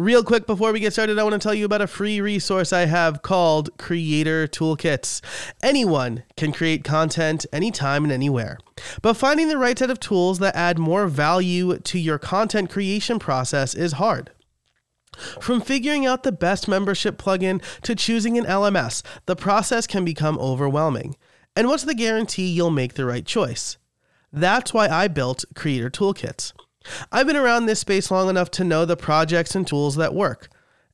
Real quick before we get started, I want to tell you about a free resource I have called Creator Toolkits. Anyone can create content anytime and anywhere, but finding the right set of tools that add more value to your content creation process is hard. From figuring out the best membership plugin to choosing an LMS, the process can become overwhelming. And what's the guarantee you'll make the right choice? That's why I built Creator Toolkits. I've been around this space long enough to know the projects and tools that work.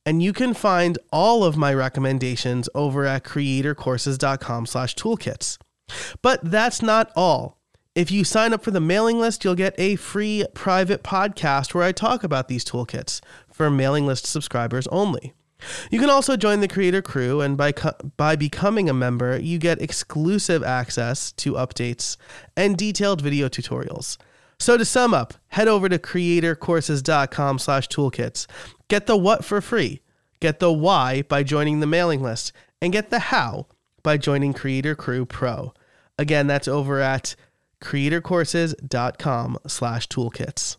And you can find all of my recommendations over at creatorcourses.com/toolkits. But that's not all. If you sign up for the mailing list, you'll get a free private podcast where I talk about these toolkits for mailing list subscribers only. You can also join the creator crew, and by, co- by becoming a member, you get exclusive access to updates and detailed video tutorials. So to sum up, head over to creatorcourses.com slash toolkits. Get the what for free, get the why by joining the mailing list, and get the how by joining Creator Crew Pro. Again, that's over at creatorcourses.com slash toolkits.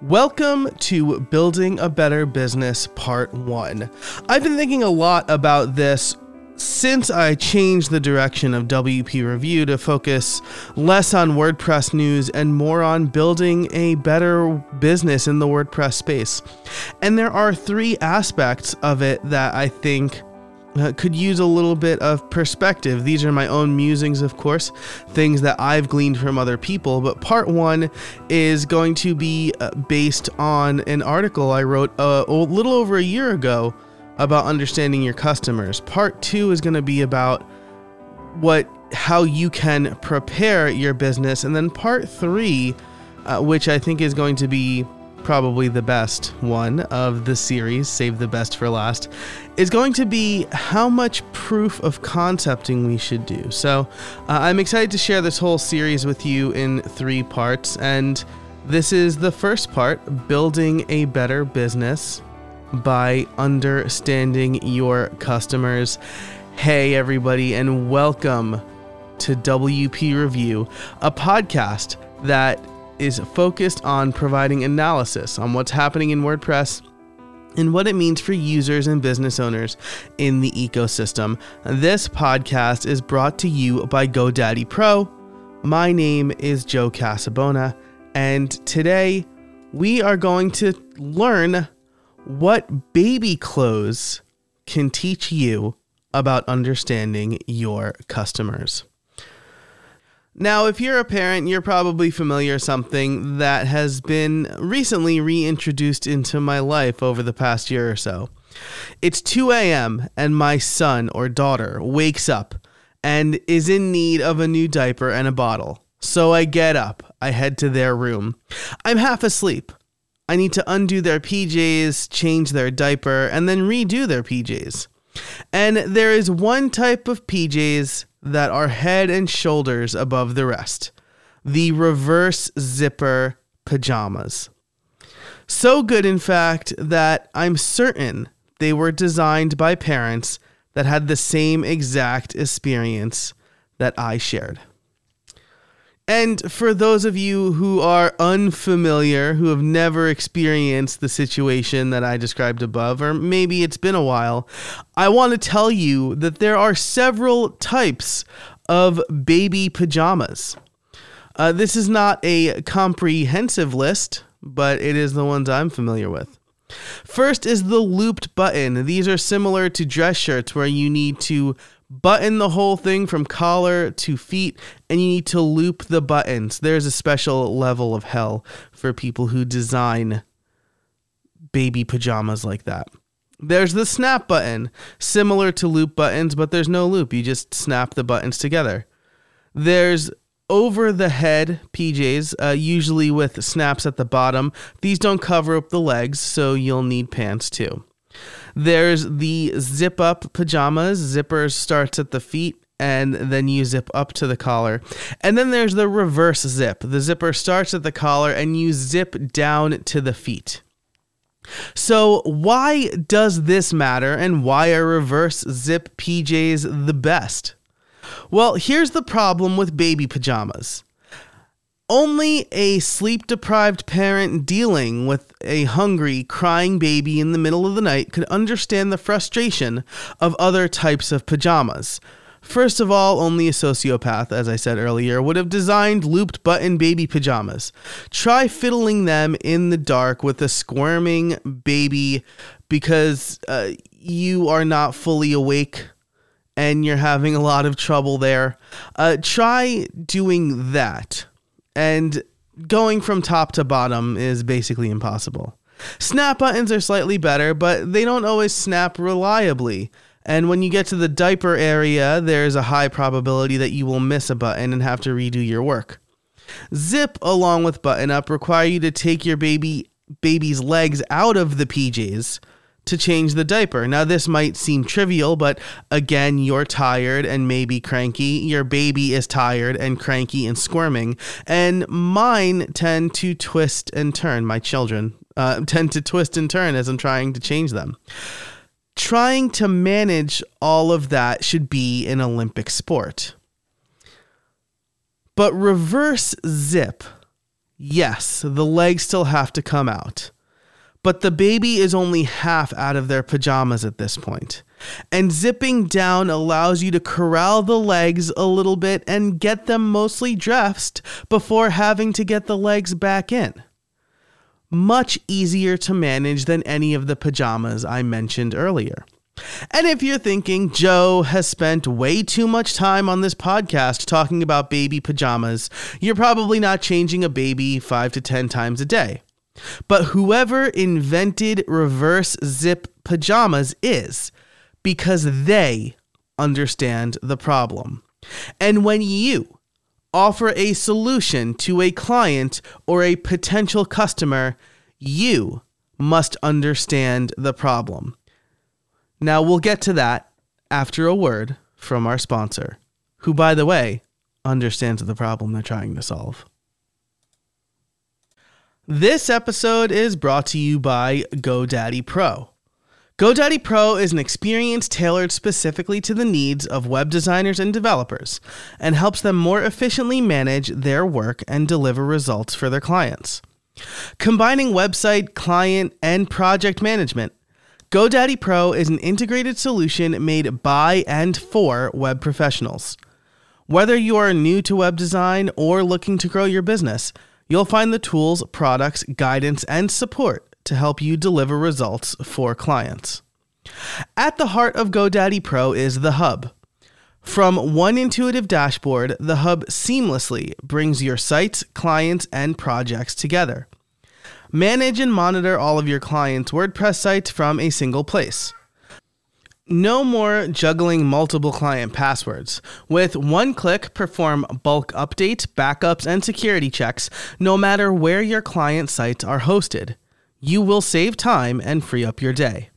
Welcome to Building a Better Business Part 1. I've been thinking a lot about this since I changed the direction of WP Review to focus less on WordPress news and more on building a better business in the WordPress space. And there are three aspects of it that I think uh, could use a little bit of perspective. These are my own musings, of course, things that I've gleaned from other people. But part one is going to be uh, based on an article I wrote uh, a little over a year ago about understanding your customers. Part two is going to be about what how you can prepare your business, and then part three, uh, which I think is going to be probably the best one of the series, save the best for last, is going to be how much proof of concepting we should do. So uh, I'm excited to share this whole series with you in three parts. And this is the first part building a better business by understanding your customers. Hey, everybody, and welcome to WP Review, a podcast that is focused on providing analysis on what's happening in WordPress and what it means for users and business owners in the ecosystem. This podcast is brought to you by GoDaddy Pro. My name is Joe Casabona, and today we are going to learn what baby clothes can teach you about understanding your customers. Now, if you're a parent, you're probably familiar with something that has been recently reintroduced into my life over the past year or so. It's 2 a.m., and my son or daughter wakes up and is in need of a new diaper and a bottle. So I get up, I head to their room. I'm half asleep. I need to undo their PJs, change their diaper, and then redo their PJs. And there is one type of PJs that are head and shoulders above the rest the reverse zipper pajamas. So good, in fact, that I'm certain they were designed by parents that had the same exact experience that I shared. And for those of you who are unfamiliar, who have never experienced the situation that I described above, or maybe it's been a while, I want to tell you that there are several types of baby pajamas. Uh, this is not a comprehensive list, but it is the ones I'm familiar with. First is the looped button. These are similar to dress shirts where you need to button the whole thing from collar to feet and you need to loop the buttons. There's a special level of hell for people who design baby pajamas like that. There's the snap button, similar to loop buttons, but there's no loop. You just snap the buttons together. There's over the head PJs, uh, usually with snaps at the bottom. These don't cover up the legs, so you'll need pants too. There's the zip up pajamas. Zipper starts at the feet and then you zip up to the collar. And then there's the reverse zip. The zipper starts at the collar and you zip down to the feet. So, why does this matter and why are reverse zip PJs the best? Well, here's the problem with baby pajamas. Only a sleep deprived parent dealing with a hungry, crying baby in the middle of the night could understand the frustration of other types of pajamas. First of all, only a sociopath, as I said earlier, would have designed looped button baby pajamas. Try fiddling them in the dark with a squirming baby because uh, you are not fully awake and you're having a lot of trouble there. Uh, try doing that and going from top to bottom is basically impossible. Snap buttons are slightly better, but they don't always snap reliably. And when you get to the diaper area, there's a high probability that you will miss a button and have to redo your work. Zip along with button up require you to take your baby baby's legs out of the PJs to change the diaper. Now, this might seem trivial, but again, you're tired and maybe cranky. Your baby is tired and cranky and squirming. And mine tend to twist and turn, my children uh, tend to twist and turn as I'm trying to change them. Trying to manage all of that should be an Olympic sport. But reverse zip, yes, the legs still have to come out but the baby is only half out of their pajamas at this point. And zipping down allows you to corral the legs a little bit and get them mostly dressed before having to get the legs back in. Much easier to manage than any of the pajamas I mentioned earlier. And if you're thinking Joe has spent way too much time on this podcast talking about baby pajamas, you're probably not changing a baby five to 10 times a day. But whoever invented reverse zip pajamas is because they understand the problem. And when you offer a solution to a client or a potential customer, you must understand the problem. Now, we'll get to that after a word from our sponsor, who, by the way, understands the problem they're trying to solve. This episode is brought to you by GoDaddy Pro. GoDaddy Pro is an experience tailored specifically to the needs of web designers and developers and helps them more efficiently manage their work and deliver results for their clients. Combining website, client, and project management, GoDaddy Pro is an integrated solution made by and for web professionals. Whether you are new to web design or looking to grow your business, You'll find the tools, products, guidance, and support to help you deliver results for clients. At the heart of GoDaddy Pro is the Hub. From one intuitive dashboard, the Hub seamlessly brings your sites, clients, and projects together. Manage and monitor all of your clients' WordPress sites from a single place. No more juggling multiple client passwords. With one click, perform bulk updates, backups, and security checks no matter where your client sites are hosted. You will save time and free up your day.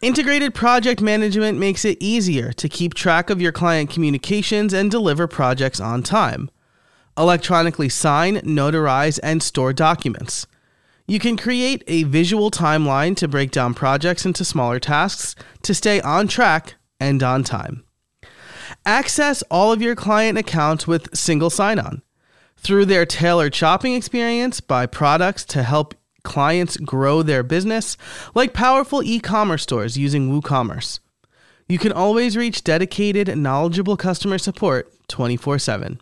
Integrated project management makes it easier to keep track of your client communications and deliver projects on time. Electronically sign, notarize, and store documents. You can create a visual timeline to break down projects into smaller tasks to stay on track and on time. Access all of your client accounts with single sign on through their tailored shopping experience buy products to help clients grow their business, like powerful e commerce stores using WooCommerce. You can always reach dedicated, knowledgeable customer support 24 7.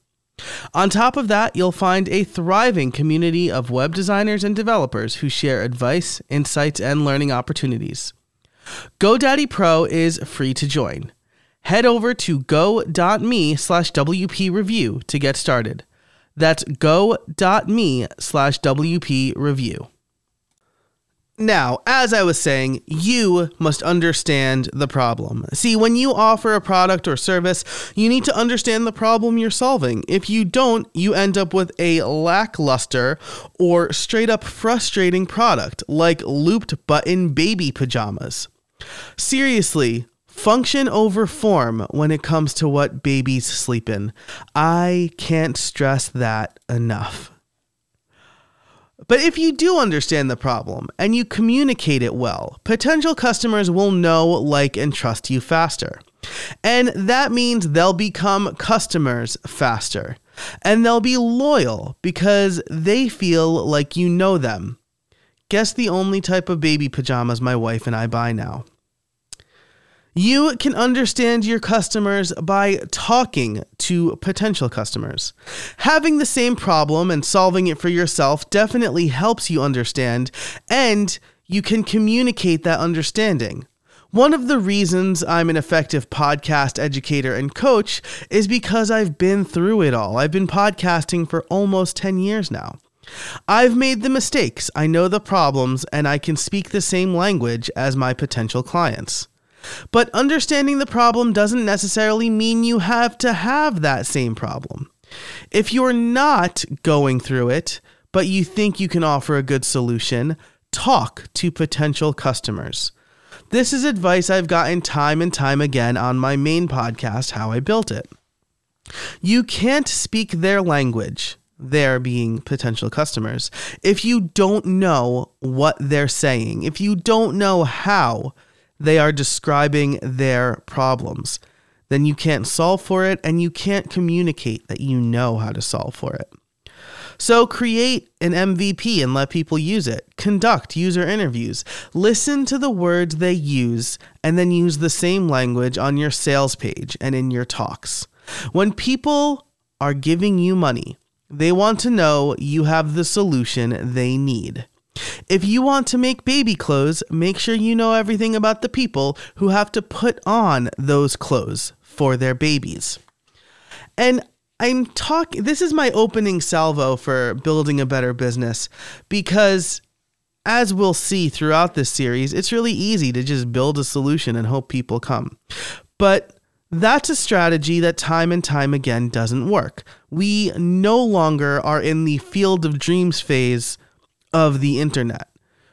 On top of that, you'll find a thriving community of web designers and developers who share advice, insights, and learning opportunities. GoDaddy Pro is free to join. Head over to go.me slash WP review to get started. That's go.me slash WP review. Now, as I was saying, you must understand the problem. See, when you offer a product or service, you need to understand the problem you're solving. If you don't, you end up with a lackluster or straight up frustrating product like looped button baby pajamas. Seriously, function over form when it comes to what babies sleep in. I can't stress that enough. But if you do understand the problem and you communicate it well, potential customers will know, like, and trust you faster. And that means they'll become customers faster. And they'll be loyal because they feel like you know them. Guess the only type of baby pajamas my wife and I buy now. You can understand your customers by talking to potential customers. Having the same problem and solving it for yourself definitely helps you understand, and you can communicate that understanding. One of the reasons I'm an effective podcast educator and coach is because I've been through it all. I've been podcasting for almost 10 years now. I've made the mistakes, I know the problems, and I can speak the same language as my potential clients. But understanding the problem doesn't necessarily mean you have to have that same problem. If you're not going through it, but you think you can offer a good solution, talk to potential customers. This is advice I've gotten time and time again on my main podcast, How I Built It. You can't speak their language, there being potential customers, if you don't know what they're saying, if you don't know how they are describing their problems. Then you can't solve for it and you can't communicate that you know how to solve for it. So create an MVP and let people use it. Conduct user interviews. Listen to the words they use and then use the same language on your sales page and in your talks. When people are giving you money, they want to know you have the solution they need. If you want to make baby clothes, make sure you know everything about the people who have to put on those clothes for their babies. And I'm talking, this is my opening salvo for building a better business because as we'll see throughout this series, it's really easy to just build a solution and hope people come. But that's a strategy that time and time again doesn't work. We no longer are in the field of dreams phase of the internet.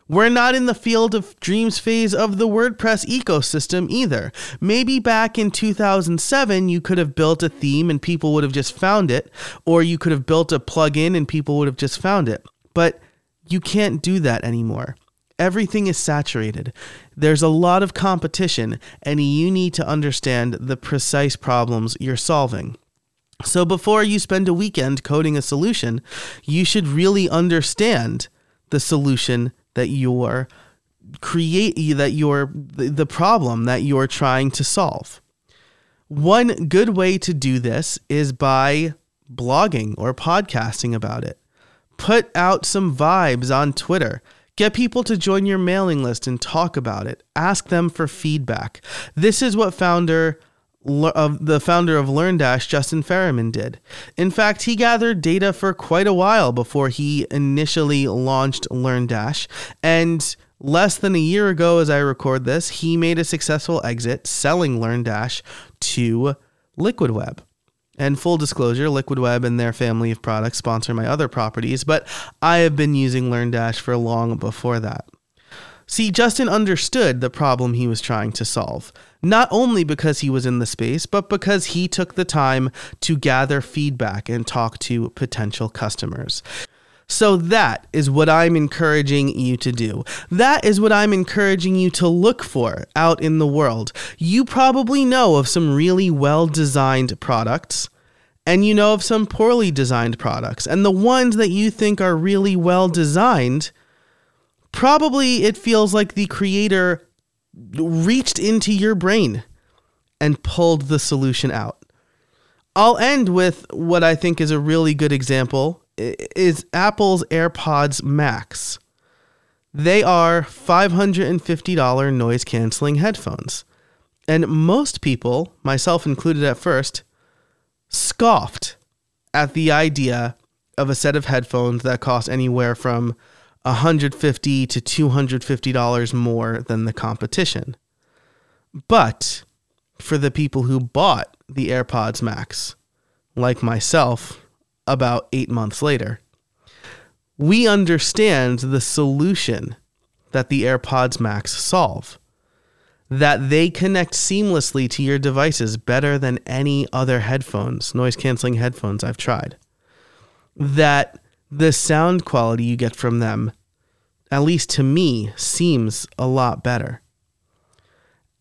We're not in the field of dreams phase of the WordPress ecosystem either. Maybe back in 2007, you could have built a theme and people would have just found it, or you could have built a plugin and people would have just found it. But you can't do that anymore. Everything is saturated. There's a lot of competition, and you need to understand the precise problems you're solving. So before you spend a weekend coding a solution, you should really understand the solution that you're create that you're the problem that you're trying to solve. One good way to do this is by blogging or podcasting about it. Put out some vibes on Twitter. Get people to join your mailing list and talk about it. Ask them for feedback. This is what founder of the founder of LearnDash, Justin Ferriman, did. In fact, he gathered data for quite a while before he initially launched LearnDash, and less than a year ago, as I record this, he made a successful exit selling LearnDash to LiquidWeb. And full disclosure, LiquidWeb and their family of products sponsor my other properties, but I have been using LearnDash for long before that. See, Justin understood the problem he was trying to solve not only because he was in the space, but because he took the time to gather feedback and talk to potential customers. So, that is what I'm encouraging you to do. That is what I'm encouraging you to look for out in the world. You probably know of some really well designed products, and you know of some poorly designed products. And the ones that you think are really well designed, probably it feels like the creator reached into your brain and pulled the solution out. I'll end with what I think is a really good example is Apple's AirPods Max. They are $550 noise canceling headphones. And most people, myself included at first, scoffed at the idea of a set of headphones that cost anywhere from 150 to 250 dollars more than the competition. But for the people who bought the AirPods Max, like myself, about 8 months later, we understand the solution that the AirPods Max solve. That they connect seamlessly to your devices better than any other headphones, noise canceling headphones I've tried. That the sound quality you get from them, at least to me, seems a lot better.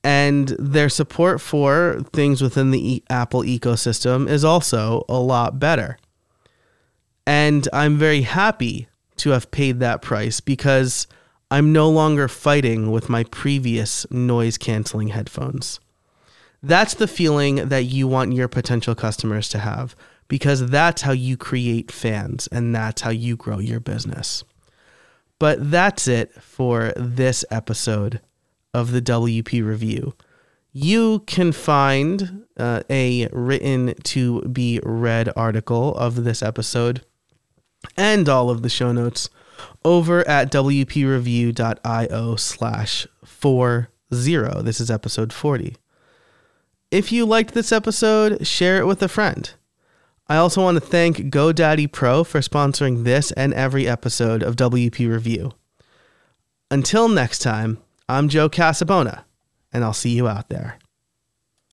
And their support for things within the Apple ecosystem is also a lot better. And I'm very happy to have paid that price because I'm no longer fighting with my previous noise canceling headphones. That's the feeling that you want your potential customers to have because that's how you create fans and that's how you grow your business. But that's it for this episode of the WP Review. You can find uh, a written to be read article of this episode and all of the show notes over at wpreview.io slash 40. This is episode 40. If you liked this episode, share it with a friend. I also want to thank GoDaddy Pro for sponsoring this and every episode of WP Review. Until next time, I'm Joe Casabona, and I'll see you out there.